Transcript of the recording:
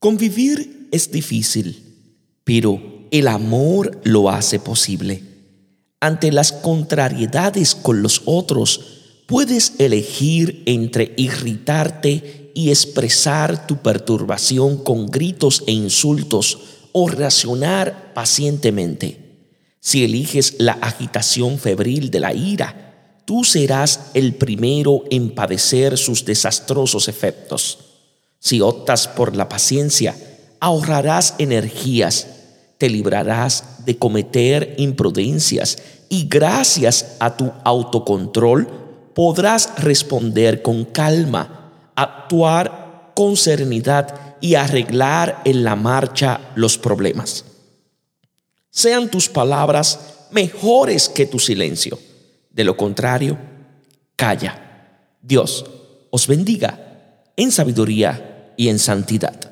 Convivir es difícil, pero el amor lo hace posible. Ante las contrariedades con los otros, puedes elegir entre irritarte y expresar tu perturbación con gritos e insultos o reaccionar pacientemente. Si eliges la agitación febril de la ira, tú serás el primero en padecer sus desastrosos efectos. Si optas por la paciencia, ahorrarás energías, te librarás de cometer imprudencias y gracias a tu autocontrol podrás responder con calma, actuar con serenidad y arreglar en la marcha los problemas. Sean tus palabras mejores que tu silencio. De lo contrario, calla. Dios os bendiga en sabiduría y en santidad.